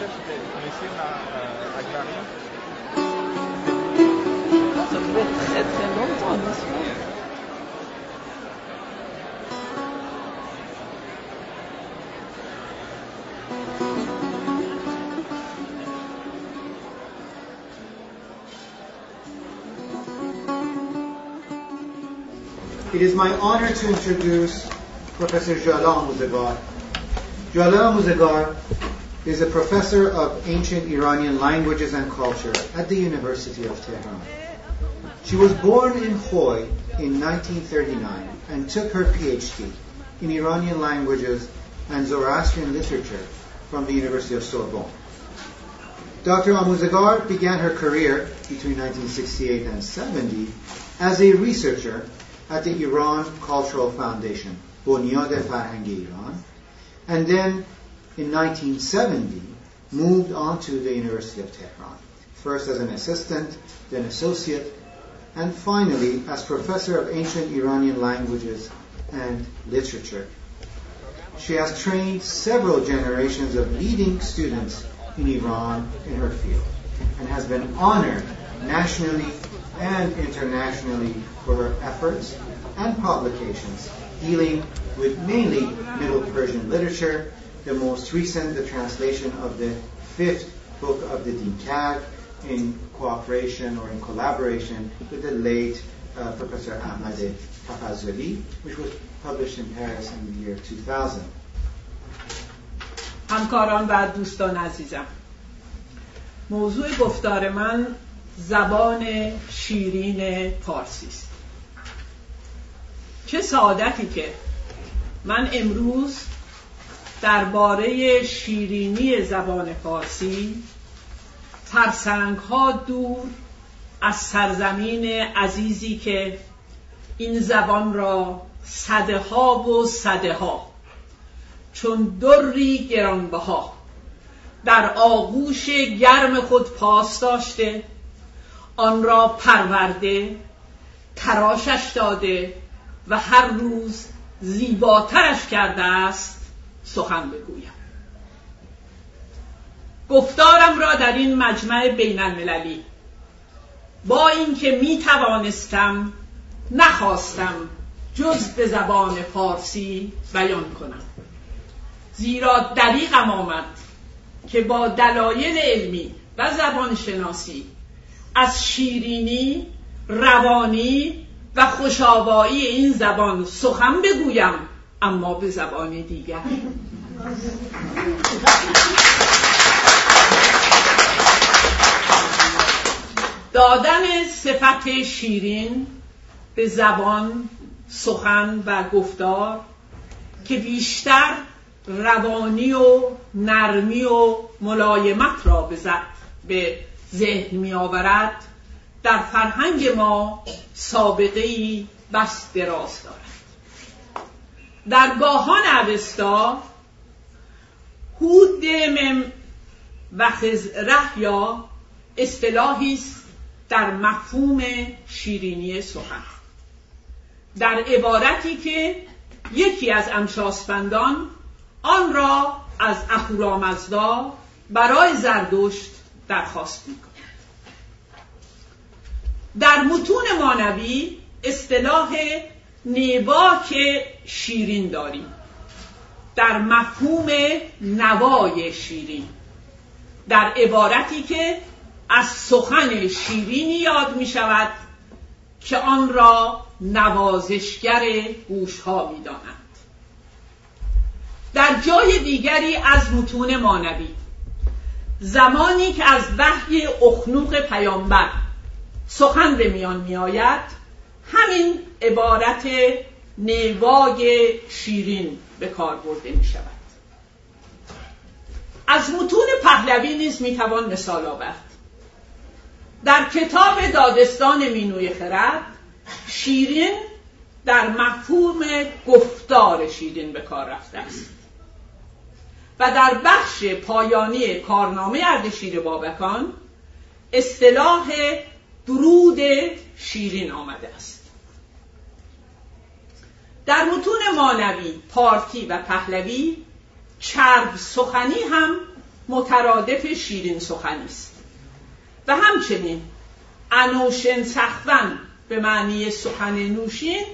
Ça très très longtemps, It is my honor to introduce Professor Jalal Muzagar. Jalal Muzagar is a professor of ancient Iranian languages and culture at the University of Tehran. She was born in Khoy in 1939 and took her PhD in Iranian languages and Zoroastrian literature from the University of Sorbonne. Dr. Amuzagar began her career between 1968 and 70 as a researcher at the Iran Cultural Foundation, Bunyad Farhang Iran, and then in 1970 moved on to the University of Tehran, first as an assistant, then associate, and finally as professor of ancient Iranian languages and literature. She has trained several generations of leading students in Iran in her field and has been honored nationally and internationally for her efforts and publications dealing with mainly Middle Persian literature, the most recent, the translation of the fifth book of the Dinkar in cooperation or in collaboration with the late uh, Professor Ahmad Tafazuli, which was published in Paris in the year 2000. همکاران و دوستان عزیزم موضوع گفتار من زبان شیرین پارسی است چه سعادتی که من امروز درباره شیرینی زبان فارسی. ترسنگ ها دور از سرزمین عزیزی که این زبان را صده ها و صده ها چون دری گرانبها در آغوش گرم خود پاس داشته آن را پرورده تراشش داده و هر روز زیباترش کرده است. سخن بگویم. گفتارم را در این مجمع بین المللی با اینکه می توانستم نخواستم جز به زبان فارسی بیان کنم. زیرا دریغم آمد که با دلایل علمی و زبان شناسی از شیرینی روانی و خوشاوایی این زبان سخن بگویم اما به زبان دیگر. دادن صفت شیرین به زبان سخن و گفتار که بیشتر روانی و نرمی و ملایمت را به ذهن می آورد در فرهنگ ما سابقه بس دراز دارد. در گاهان اوستا هود و خزره یا اصطلاحی است در مفهوم شیرینی سخن. در عبارتی که یکی از انشاسپندان آن را از اهورامزدا برای زردشت درخواست می‌کند. در متون مانوی اصطلاح نیواک شیرین داریم در مفهوم نوای شیرین در عبارتی که از سخن شیرینی یاد می شود که آن را نوازشگر گوشها می دانند. در جای دیگری از متون مانوی زمانی که از وحی اخنوق پیامبر سخن به میان میآید همین عبارت نیوای شیرین به کار برده می شود. از متون پهلوی نیز می توان مثال آورد. در کتاب دادستان مینوی خرد شیرین در مفهوم گفتار شیرین به کار رفته است. و در بخش پایانی کارنامه اردشیر بابکان اصطلاح درود شیرین آمده است. در متون مانوی، پارتی و پهلوی چرب سخنی هم مترادف شیرین سخنی است. و همچنین انوشن سخون به معنی سخن نوشین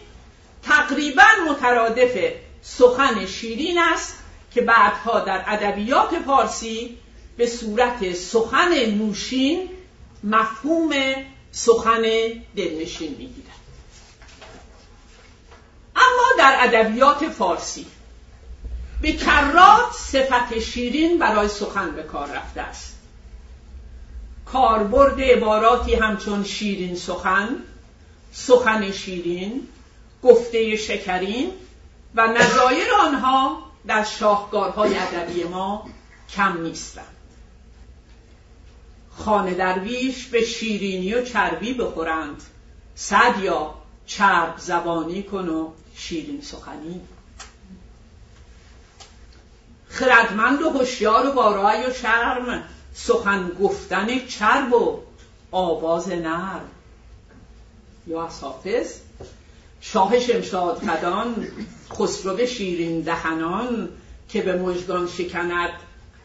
تقریبا مترادف سخن شیرین است که بعدها در ادبیات پارسی به صورت سخن نوشین مفهوم سخن دلنشین می‌گیرد. اما در ادبیات فارسی. به کرات صفت شیرین برای سخن به کار رفته است. کاربرد عباراتی همچون شیرین سخن سخن شیرین گفته شکرین و نظایر آنها در شاهکارهای ادبی ما کم نیستند. خانه درویش به شیرینی و چربی بخورند. صد یا چرب زبانی کن و شیرین سخنی. خردمند و هوشیار و با رای و شرم سخن گفتن چرب و آواز نرم. یا از شاه شمشاد خدان خسرو شیرین دهنان که به مژگان شکند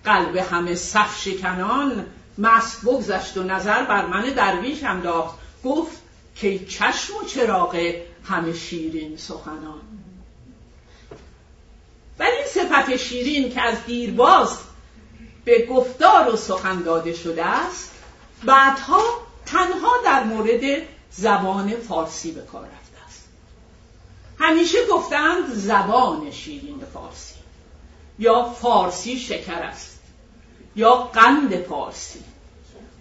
قلب همه صف شکنان. مست بگذشت و نظر بر من درویش انداخت. گفت که چشم و چراغ همه شیرین سخنان. ولی این صفت شیرین که از دیرباز به گفتار و سخن داده شده است بعدها تنها در مورد زبان فارسی به کار رفته است. همیشه گفتند زبان شیرین فارسی یا فارسی شکر است یا قند فارسی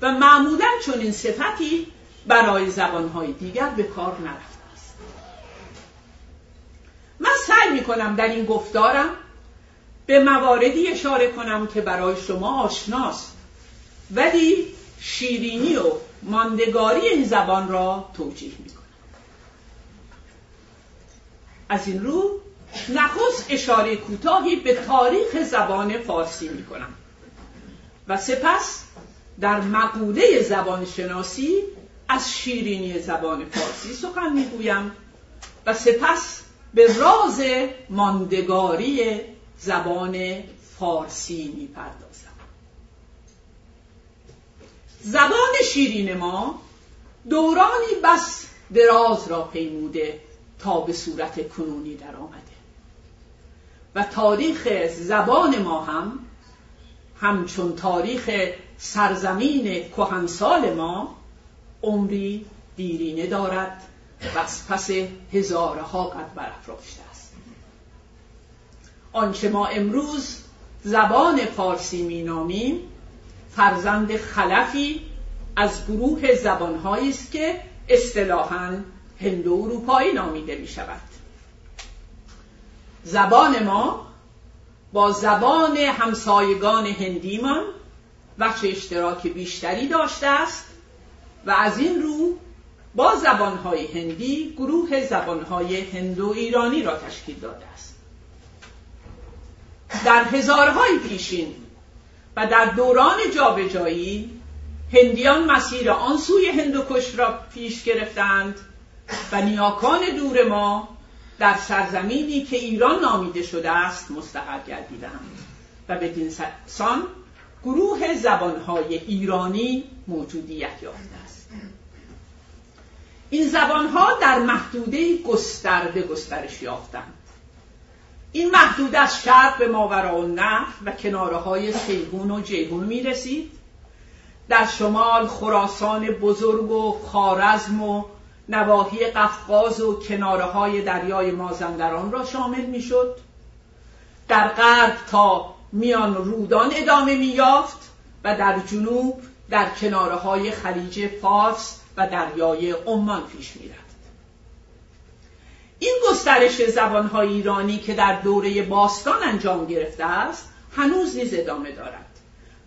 و معمولا چون این صفتی برای زبانهای دیگر به کار نرفته است من سعی می کنم در این گفتارم به مواردی اشاره کنم که برای شما آشناست. ولی شیرینی و ماندگاری این زبان را توجیه می کنم از این رو نخست اشاره کوتاهی به تاریخ زبان فارسی می کنم و سپس در مقوله زبان شناسی از شیرینی زبان فارسی سخن می‌گویم. و سپس به راز ماندگاری زبان فارسی می‌پردازم. زبان شیرین ما دورانی بس دراز را پیموده تا به صورت کنونی در آمده. و تاریخ زبان ما هم همچون تاریخ سرزمین کهنسال ما عمری دیرینه دارد. و از پس هزارها قد برافراشته است. آنچه ما امروز زبان فارسی مینامیم فرزند خلفی از گروه زبانهایی است که اصطلاحا هندو اروپایی نامیده می شود زبان ما با زبان همسایگان هندیمان وچه اشتراک بیشتری داشته است و از این رو با زبانهای هندی گروه زبانهای هندو ایرانی را تشکیل داده است. در هزارهای پیشین و در دوران جابجایی هندیان مسیر آن سوی هندوکش را پیش گرفتند و نیاکان دور ما در سرزمینی که ایران نامیده شده است مستقر گردیدند و به سان گروه زبانهای ایرانی موجودیت یافته است این زبانها در محدوده گسترده گسترش یافتند. این محدود از شرق به ماورا و و کناره های سیهون و جیهون می رسید در شمال خراسان بزرگ و خارزم و نواحی قفقاز و کناره های دریای مازندران را شامل می شد در غرب تا میان رودان ادامه میافت و در جنوب در کناره های خلیج فارس و دریای عمان پیش می‌رفت. این گسترش زبانهای ایرانی که در دوره باستان انجام گرفته است هنوز نیز ادامه دارد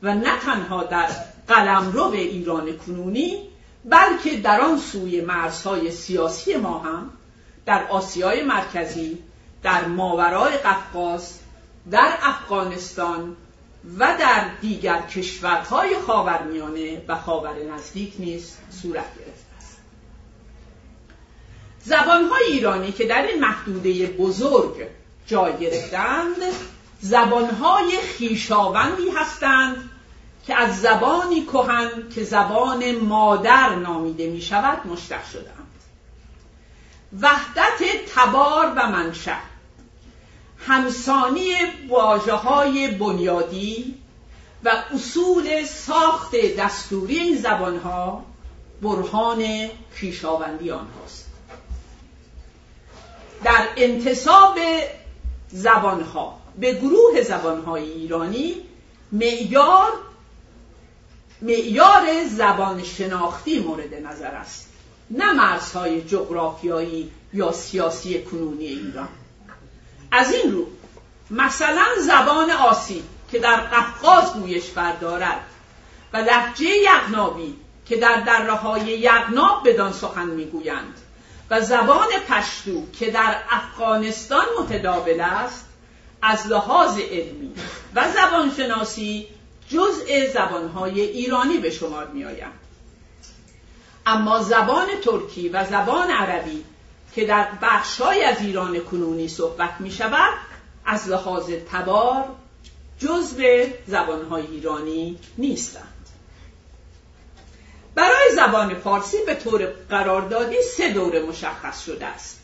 و نه تنها در قلمرو ایران کنونی بلکه در آن سوی مرزهای سیاسی ما هم در آسیای مرکزی در ماورای قفقاز در افغانستان و در دیگر کشورهای خاورمیانه و خاور نزدیک نیز صورت گرفته است. زبانهای ایرانی که در این محدوده بزرگ جای گرفتند زبانهای خیشاوندی هستند که از زبانی کهن که زبان مادر نامیده می شود مشتق شدند وحدت تبار و منشأ. همسانی واجه های بنیادی و اصول ساخت دستوری این زبانها برهان خیشاوندی آنهاست. در انتصاب زبانها به گروه زبانهای ایرانی معیار معیار زبان شناختی مورد نظر است. نه مرزهای جغرافیایی یا سیاسی کنونی ایران. از این رو مثلا زبان آسی که در قفقاز گویش بردارد و لحجه یغنابی که در دره های یغناب بدان سخن می‌گویند و زبان پشتو که در افغانستان متداول است از لحاظ علمی و زبانشناسی جزء زبانهای ایرانی به شمار می آیند. اما زبان ترکی و زبان عربی که در بخشهای از ایران کنونی صحبت می شود از لحاظ تبار جزء زبانهای ایرانی نیستند برای زبان فارسی به طور قراردادی سه دوره مشخص شده است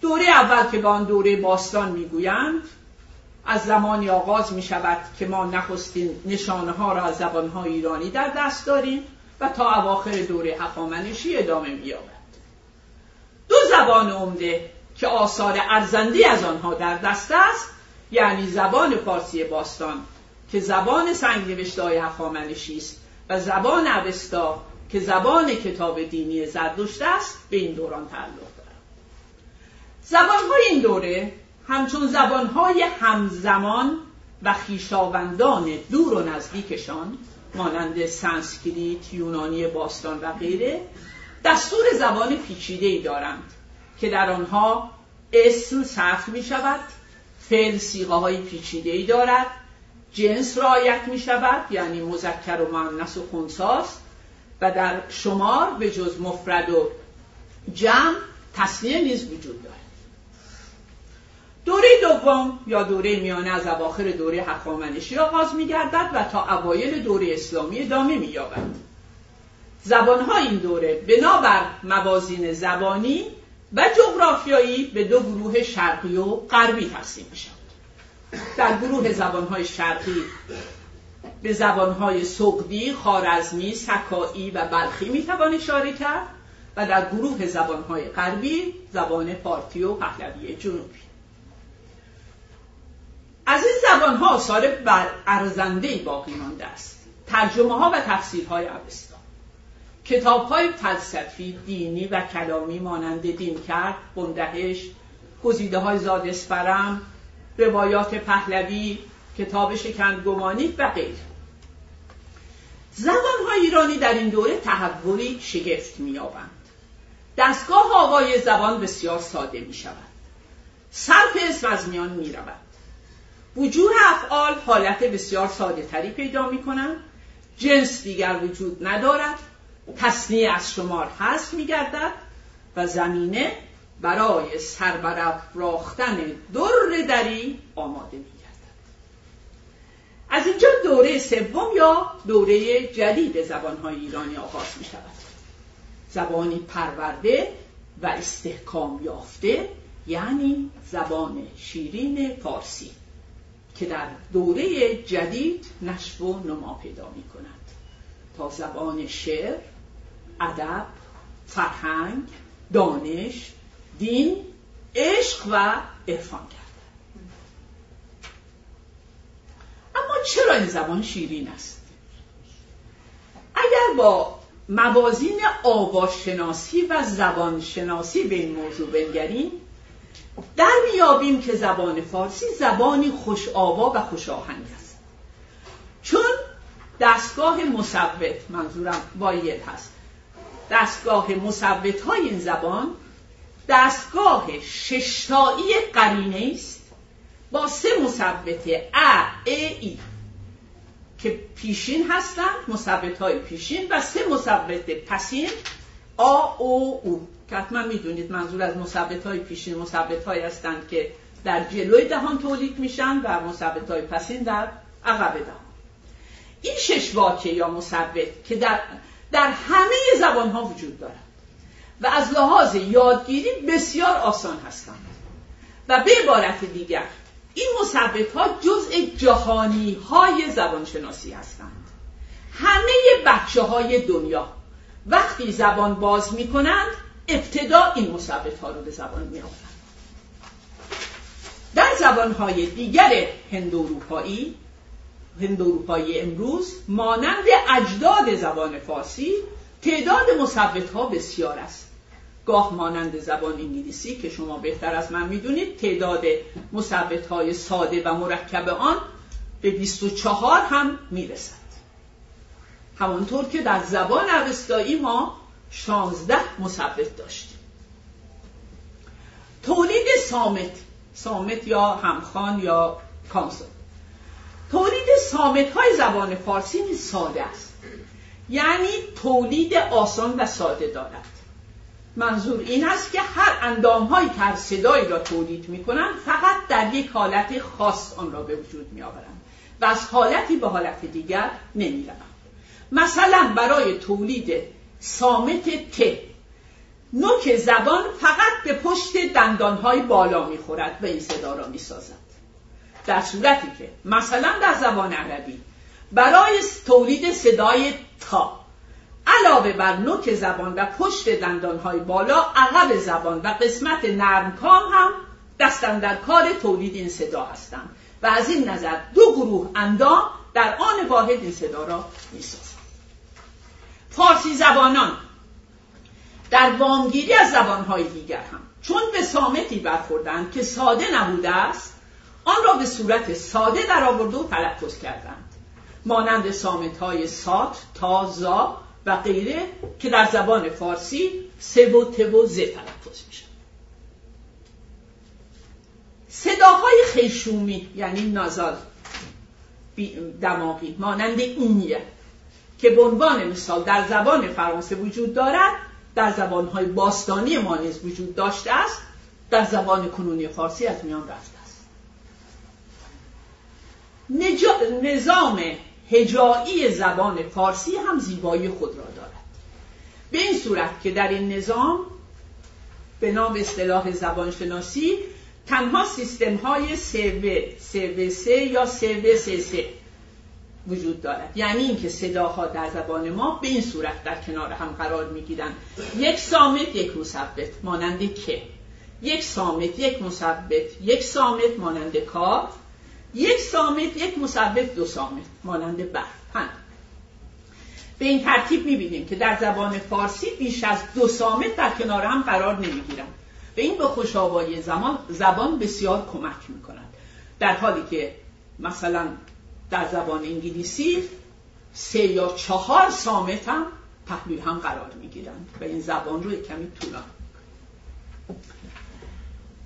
دوره اول که به آن دوره باستان می‌گویند از زمانی آغاز می شود که ما نخستین نشانه ها را از زبان ایرانی در دست داریم و تا اواخر دوره هخامنشی ادامه می‌یابد. دو زبان عمده که آثار ارزندی از آنها در دست است یعنی زبان فارسی باستان که زبان سنگ نوشته های هخامنشی است و زبان اوستا که زبان کتاب دینی زردشت است به این دوران تعلق دارد. زبانهای این دوره همچون زبانهای همزمان و خیشاوندان دور و نزدیکشان مانند سانسکریت، یونانی باستان و غیره دستور زبان پیچیده ای دارند که در آنها اسم صرف می شود فعل سیغه های پیچیده ای دارد جنس رعایت می شود یعنی مذکر و مؤنث و خونساست و در شمار به جز مفرد و جمع تصنیه نیز وجود دارد دوره دوم یا دوره میانه از اواخر دوره هخامنشی آغاز می گردد و تا اوایل دوره اسلامی ادامه می یابد. زبانها این دوره بنابر موازین زبانی و جغرافیایی به دو گروه شرقی و غربی تقسیم می شود. در گروه زبانهای شرقی به زبانهای سقدی، خارزمی، سکایی و بلخی می توان اشاره کرد و در گروه زبانهای غربی زبان پارتی و پهلوی جنوبی. از این زبان ها آثار بر ارزنده باقی مانده است. ترجمه ها و تفسیر های اوستا کتاب های فلسفی دینی و کلامی مانند دین کرد بندهش گزیده های زاد اسپرم روایات پهلوی کتاب شکندگمانی و غیر زبان های ایرانی در این دوره تحولی شگفت مییابند. دستگاه آوای زبان بسیار ساده می شود صرف اسم از میان می رود وجوه افعال حالت بسیار ساده تری پیدا می کنند جنس دیگر وجود ندارد. تصنیه از شمار هست می گردد و زمینه برای راختن در دری آماده می گردد. از اینجا دوره سوم یا دوره جدید زبانهای ایرانی آغاز می شود زبانی پرورده و استحکام یافته یعنی زبان شیرین فارسی که در دوره جدید نشو و نما پیدا می کند تا زبان شعر، ادب، فرهنگ، دانش، دین، عشق و عرفان کرد اما چرا این زبان شیرین است؟ اگر با موازین آواشناسی و زبانشناسی به این موضوع بنگریم در میابیم که زبان فارسی زبانی خوش آوا و خوش آهنگ است چون دستگاه مصوت منظورم باید هست دستگاه مصوت های این زبان دستگاه ششتایی قرینه است با سه مصوت ا ا ای که پیشین هستند مصوت های پیشین و سه مصوت پسین آ او او. که حتما می‌دونید منظور از مثبت های پیشین مثبت های هستند که در جلوی دهان تولید میشن و مثبت های پسین در عقب دهان. این شش واکه یا مثبت که در, در همه زبان ها وجود دارد. و از لحاظ یادگیری بسیار آسان هستند. و به عبارت دیگر این مثبت ها جزء جهانی های زبانشناسی هستند. همه بچه های دنیا وقتی زبان باز می کنند ابتدا این مثبت ها رو به زبان می آورند در زبان های دیگر هند اروپایی هند اروپایی امروز مانند اجداد زبان فارسی تعداد مثبت ها بسیار است. گاه مانند زبان انگلیسی که شما بهتر از من می‌دونید تعداد مثبت های ساده و مرکب آن به 24 هم می‌رسد. همانطور که در زبان اوستایی ما 16 مثبت داشتیم. تولید سامت سامت یا همخان یا کانسون تولید سامت های زبان فارسی ساده است. یعنی تولید آسان و ساده دارد. منظور این است که هر اندام هر صدایی را تولید می کنند فقط در یک حالت خاص آن را به وجود می آورند و از حالتی به حالت دیگر نمی روند. مثلا برای تولید سامت ت نوک زبان فقط به پشت دندانهای بالا می‌خورد و این صدا را می‌سازد. در صورتی که مثلا در زبان عربی برای تولید صدای تا علاوه بر نوک زبان و پشت دندانهای بالا عقب زبان و قسمت نرمکام هم دستن در کار تولید این صدا هستند و از این نظر دو گروه اندام در آن واحد این صدا را می‌سازند. فارسی زبانان در وامگیری از زبانهای دیگر هم چون به سامتی برخوردند که ساده نبوده است آن را به صورت ساده در آورده و تلفظ کردند. مانند سامت های سات، تا، زا و غیره که در زبان فارسی سه و ت و ز تلفظ میشن صداهای خیشومی یعنی نازال دماغی مانند اینیه که به عنوان مثال در زبان فرانسه وجود دارد در زبانهای باستانی ما نیز وجود داشته است در زبان کنونی فارسی از میان رفته. است نظام هجایی زبان فارسی هم زیبایی خود را دارد. به این صورت که در این نظام به نام اصطلاح زبانشناسی تنها سیستم های سه یا سه وجود دارد. یعنی اینکه صداها در زبان ما به این صورت در کنار هم قرار می‌گیرند. یک صامت یک مصوت مانند که. یک صامت یک مصوت یک صامت مانند کاف. یک صامت یک مصوت دو صامت مانند بر. به این ترتیب می‌بینیم که در زبان فارسی بیش از دو صامت در کنار هم قرار نمی‌گیرند و این به زمان زبان بسیار کمک می‌کنند در حالی که مثلا در زبان انگلیسی سه یا چهار سامت هم پهلوی هم قرار می‌گیرند. و این زبان رو کمی طولانی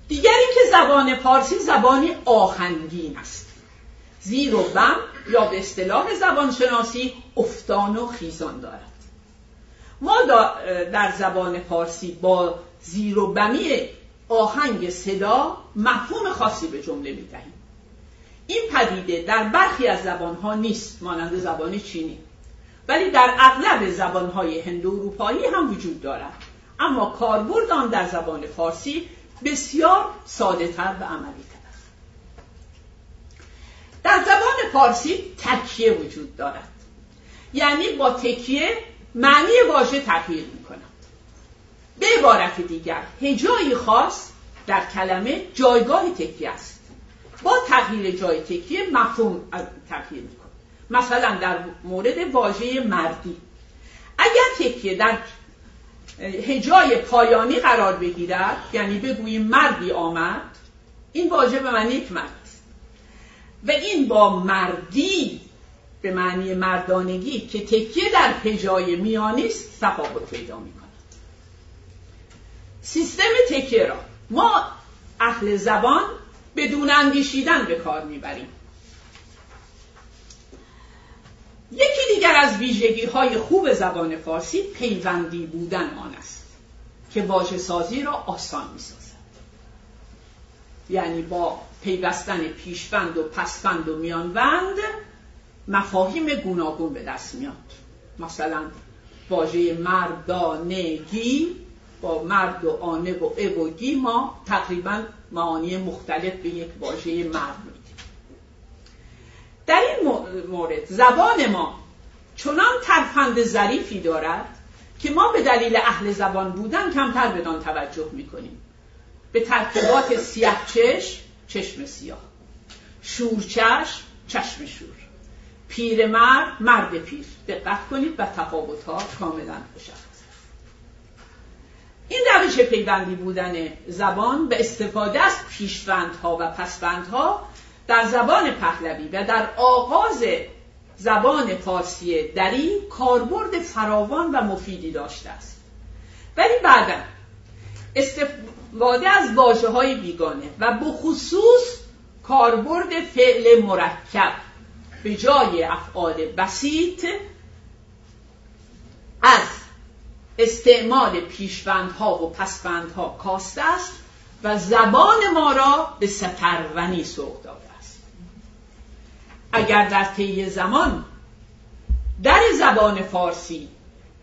دیگری که زبان فارسی زبانی آهنگین است. زیر و بم یا به اصطلاح زبانشناسی افتان و خیزان دارد. ما در زبان فارسی با زیر و بمی آهنگ صدا مفهوم خاصی به جمله می‌دهیم این پدیده در برخی از زبانها نیست مانند زبان چینی. ولی در اغلب زبانهای هند اروپایی هم وجود دارد. اما کاربرد آن در زبان فارسی بسیار ساده تر و عملی تر است. در زبان فارسی تکیه وجود دارد. یعنی با تکیه معنی واژه تغییر می کند به عبارت دیگر هجایی خاص در کلمه جایگاه تکیه است. با تغییر جای تکیه مفهوم تغییر می‌کنه مثلا در مورد واژه مردی. اگر تکیه در هجای پایانی قرار بگیرد یعنی بگوییم مردی آمد این واژه به معنی یک مرد و این با مردی به معنی مردانگی که تکیه در هجای میانی است تفاوت پیدا می‌کند. سیستم تکیه را ما اهل زبان بدون اندیشیدن به کار می‌بریم. یکی دیگر از ویژگی های خوب زبان فارسی پیوندی بودن آن است که واژه سازی را آسان می سازد. یعنی با پیوستن پیشوند و پسوند و میانوند مفاهیم گوناگون به دست میاد مثلا واژه مردانگی با مرد و آنه و اب و گی ما تقریبا معانی مختلف به یک واژه مرد در این مورد زبان ما چنان ترفند ظریفی دارد که ما به دلیل اهل زبان بودن کمتر بدان توجه می‌کنیم. به ترکیبات سیاه چشم چشم سیاه. شورچشم چشم شور. مرد مرد پیر. دقت کنید و تفاوت ها کاملا مشخص این روش پیوندی بودن زبان به استفاده از پیشوندها و پسوندها در زبان پهلوی و در آغاز زبان فارسی دری کاربرد فراوان و مفیدی داشته است. ولی بعدا استفاده از واجه های بیگانه و بخصوص کاربرد فعل مرکب به جای افعال بسیط از استعمال پیشوندها و پسوندها کاسته است و زبان ما را به سترونی سوق داده. اگر در طی زمان در زبان فارسی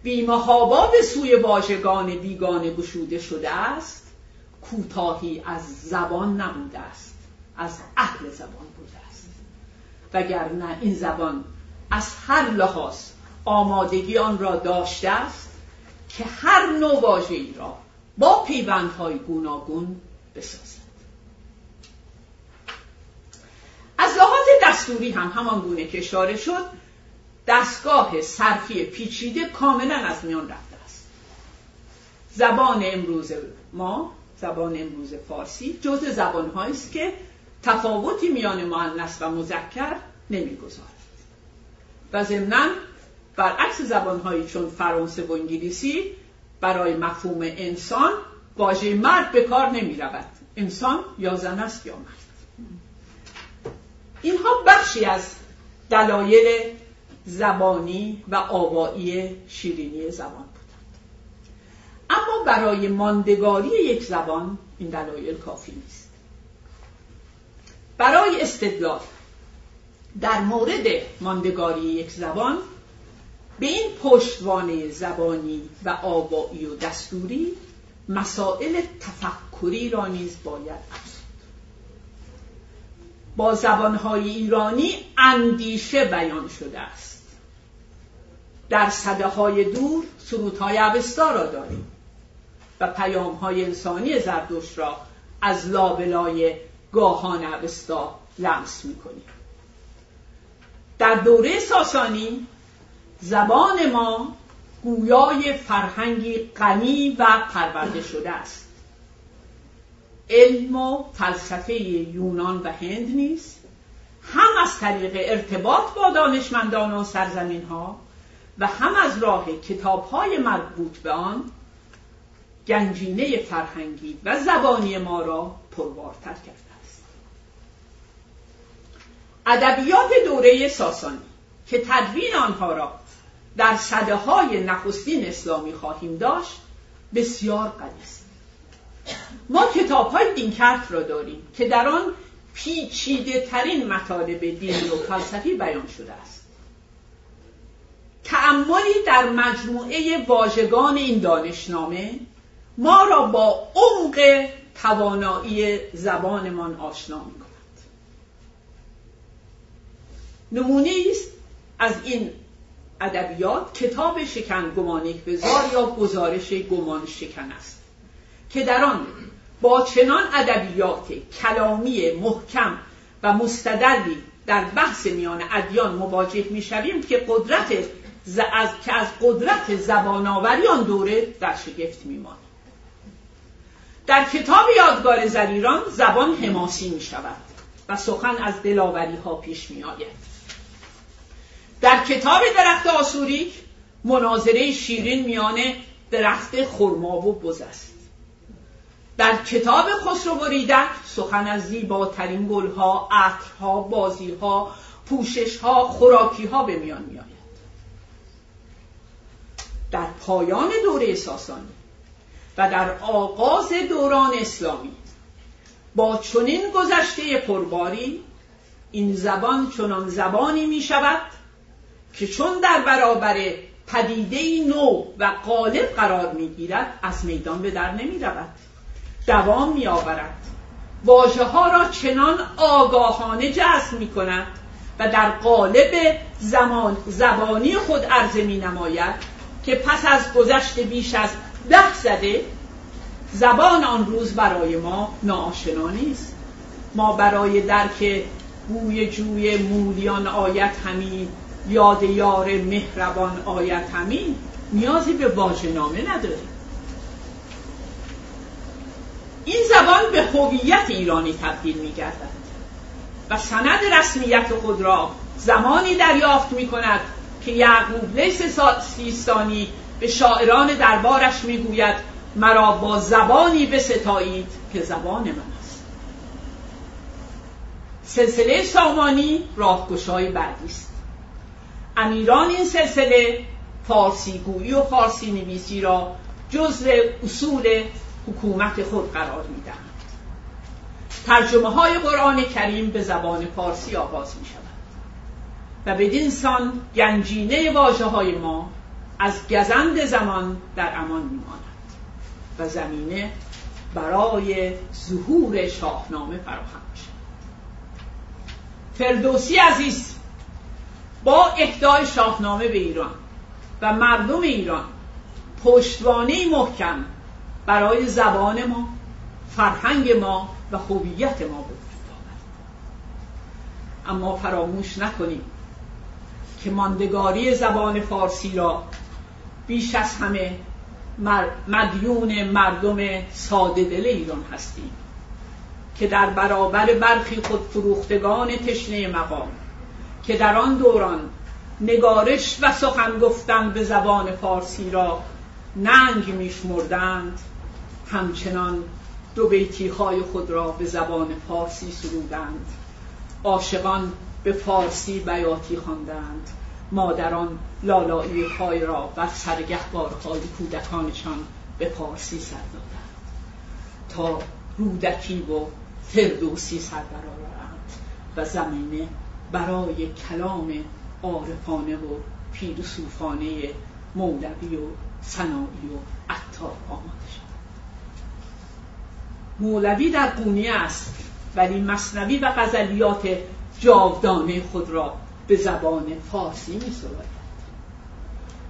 بیمهابا به سوی واژگان بیگانه گشوده شده است کوتاهی از زبان نبوده است از اهل زبان بوده است. وگرنه این زبان از هر لحاظ آمادگی آن را داشته است که هر نوع واژه ای را با پیوندهای گوناگون بسازد از لحاظ دستوری هم همان گونه که اشاره شد دستگاه صرفی پیچیده کاملا از میان رفته است. زبان امروز ما زبان امروز فارسی جز زبان است که تفاوتی میان مؤنث و مذکر نمی‌گذارد. و ضمنا برعکس زبانهایی چون فرانسه و انگلیسی برای مفهوم انسان واژه مرد به کار نمی رود انسان یا زن است یا مرد. اینها بخشی از دلایل زبانی و آوایی شیرینی زبان بودند. اما برای ماندگاری یک زبان این دلایل کافی نیست. برای استدلال در مورد ماندگاری یک زبان به این پشتوانه زبانی و آوایی و دستوری مسائل تفکری را نیز باید افزود. با زبانهای ایرانی اندیشه بیان شده است. در صده های دور سرودهای عوستا را داریم و پیام های انسانی زردوش را از لابلای گاهان عوستا لمس می‌کنیم. در دوره ساسانی زبان ما گویای فرهنگی غنی و پرورده شده است. علم و فلسفه یونان و هند نیست. هم از طریق ارتباط با دانشمندان و سرزمین ها و هم از راه کتاب های مربوط به آن گنجینه فرهنگی و زبانی ما را پروارتر کرده است. ادبیات دوره ساسانی که تدوین آنها را در صده های نخستین اسلامی خواهیم داشت بسیار قدیست ما کتاب های دینکرت را داریم که در آن پیچیده ترین مطالب دینی و فلسفی بیان شده است. تعملی در مجموعه واژگان این دانشنامه ما را با عمق توانایی زبانمان آشنا می کند نمونه است از این ادبیات کتاب شکن گمانیک بزار یا گزارش گمان شکن است که در آن با چنان ادبیات کلامی محکم و مستدلی در بحث میان ادیان مواجه می‌شویم که قدرت از که از قدرت زبان آن دوره در شگفت میماند. در کتاب یادگار زریران زبان حماسی می شود و سخن از دلاوری ها پیش می آید در کتاب درخت آسوریک مناظره شیرین میان درخت خرما و بز است. در کتاب خسرو و ریدک سخن از زیباترین گلها عطرها بازیها پوششها خوراکیها به میان میآید. در پایان دوره ساسانی و در آغاز دوران اسلامی با چنین گذشته پرباری این زبان چنان زبانی می شود که چون در برابر پدیده نو و غالب قرار می گیرد از میدان به در نمی رود دوام می آورد واجه ها را چنان آگاهانه جذب می کند و در قالب زمان زبانی خود عرضه می نماید که پس از گذشت بیش از ده زده زبان آن روز برای ما ناآشنا نیست. ما برای درک بوی جوی مولیان آیت همین یاد یار مهربان آیت همین نیازی به واژه نامه نداریم. این زبان به هویت ایرانی تبدیل می گردد و سند رسمیت خود را زمانی دریافت می کند که یعقوب لیس سیستانی به شاعران دربارش می‌گوید مرا با زبانی بستایید که زبان من است. سلسله سامانی راهگشای بعدی است. امیران این سلسله فارسی گویی و فارسی نویسی را جزء اصول حکومت خود قرار می‌دهند. ترجمه های قرآن کریم به زبان فارسی آغاز می شود و بدین سان گنجینه واجه های ما از گزند زمان در امان میماند و زمینه برای ظهور شاهنامه فراهم شد فردوسی عزیز با اهدای شاهنامه به ایران و مردم ایران پشتوانه محکم برای زبان ما فرهنگ ما و هویت ما بود. اما فراموش نکنیم که ماندگاری زبان فارسی را بیش از همه مدیون مردم ساده دل ایران هستیم که در برابر برخی خود فروختگان تشنه مقام که در آن دوران نگارش و سخن گفتن به زبان فارسی را ننگ میشمردند. همچنان دو بیتی های خود را به زبان فارسی سرودند عاشقان به فارسی بیاتی خواندند. مادران لالایی های را بر سرگهبارهای کودکانشان به فارسی سر دادند. تا رودکی و فردوسی سر برآورند و زمینه برای کلام عارفانه و پیرسوفانه مولوی و سنایی و عطار آماده مولوی در قونیه است ولی مصنوی و غزلیات جاودانه خود را به زبان فارسی می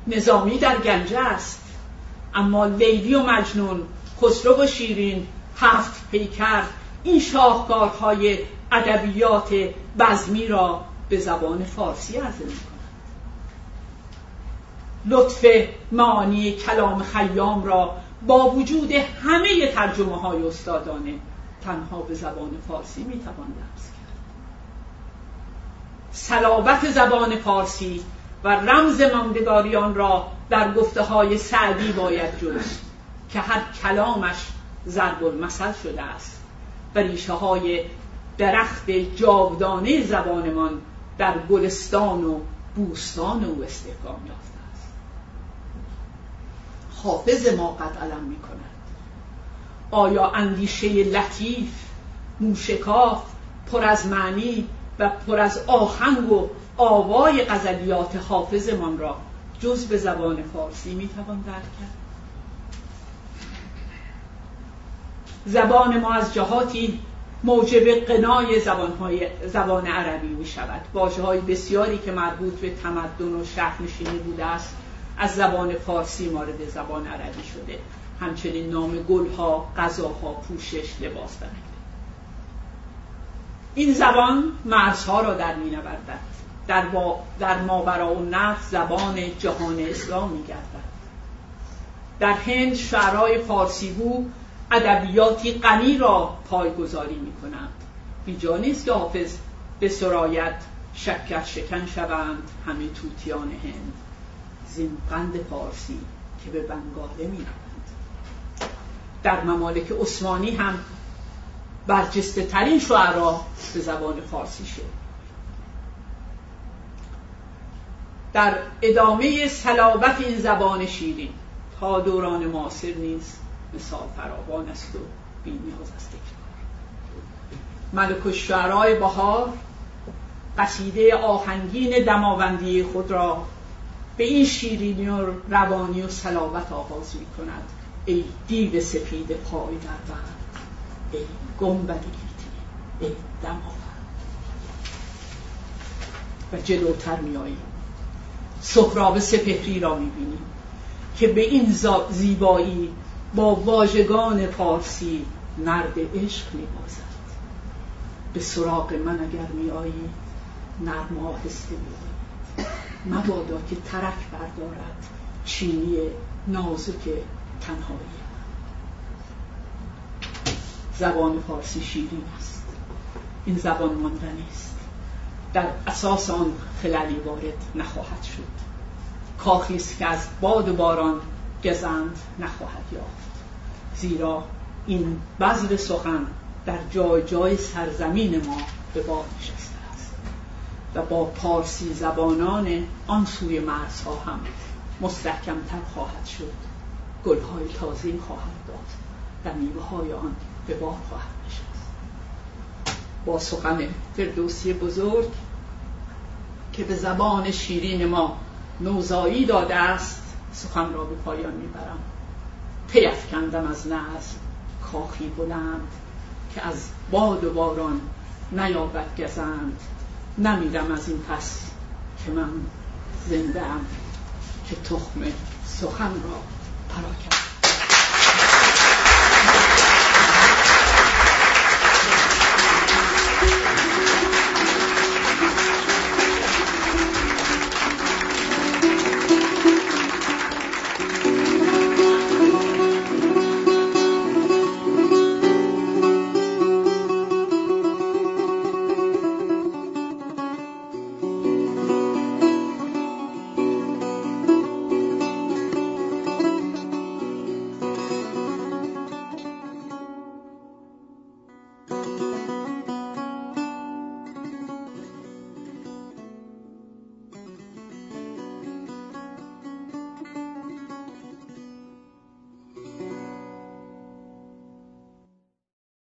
نظامی در گنجه است اما لیلی و مجنون خسرو و شیرین هفت پیکر این شاهکارهای ادبیات بزمی را به زبان فارسی عرضه می لطف معانی کلام خیام را با وجود همه ترجمه های استادانه تنها به زبان فارسی می توان درس کرد. صلابت زبان فارسی و رمز ماندگاریان را در گفته های سعدی باید جست که هر کلامش ضرب المثل شده است و ریشه های درخت جاودانه زبانمان در گلستان و بوستان او استحکام یافته است حافظ ما قد علم می کند آیا اندیشه لطیف موشکاف پر از معنی و پر از آهنگ و آوای غزلیات حافظمان را جز به زبان فارسی می‌توان درک کرد؟ زبان ما از جهاتی موجب قنای زبانهای زبان عربی می شود واجه های بسیاری که مربوط به تمدن و شهرنشینی بوده است از زبان فارسی مورد زبان عربی شده. همچنین نام گلها، غذاها، پوشش، لباس این زبان مرزها را در می نوردد در, با در ماورا و نفس زبان جهان اسلام می گردد در هند شعرهای فارسیگو ادبیاتی غنی را پایگذاری می کنند بیجا نیست که حافظ به سرایت شکر شکن شوند همه توتیان هند. زین قند فارسی که به بنگاله می در ممالک عثمانی هم برجسته ترین شعرا به زبان فارسی شد. در ادامه سلابت این زبان شیرین تا دوران معاصر نیز مثال فراوان است و بی نیاز است ملک الشعرای بهار قصیده آهنگین دماوندی خود را به این شیرینی و روانی و سلابت آغاز می کند. ای دیو سپید پای در بند. ای گنبد گیتی. ای دماوند و جلوتر می آییم. سهراب سپهری را می بینیم که به این زیبایی با واژگان پارسی نرد عشق می بازد. به سراغ من اگر می آیی نرم آهسته می مبادا که ترک بردارد چینی نازک تنهایی. زبان فارسی شیرین است. این زبان ماندنی است در اساس آن خلالی وارد نخواهد شد. کاخی که از باد و باران گزند نخواهد یافت. زیرا این بذر سخن در جای جای سرزمین ما به باد و با پارسی زبانان آن سوی مرزها هم مستحکمتر خواهد شد. گلهای تازه خواهد داد و میوه های آن به باد خواهد نشست. با سخن فردوسی بزرگ که به زبان شیرین ما نوزایی داده است سخن را به پایان می‌برم. پیف کندم از نظم کاخی بلند که از باد و باران نیابد گزند. نمیرم از این پس که من زنده ام که تخم سخن را پراکنم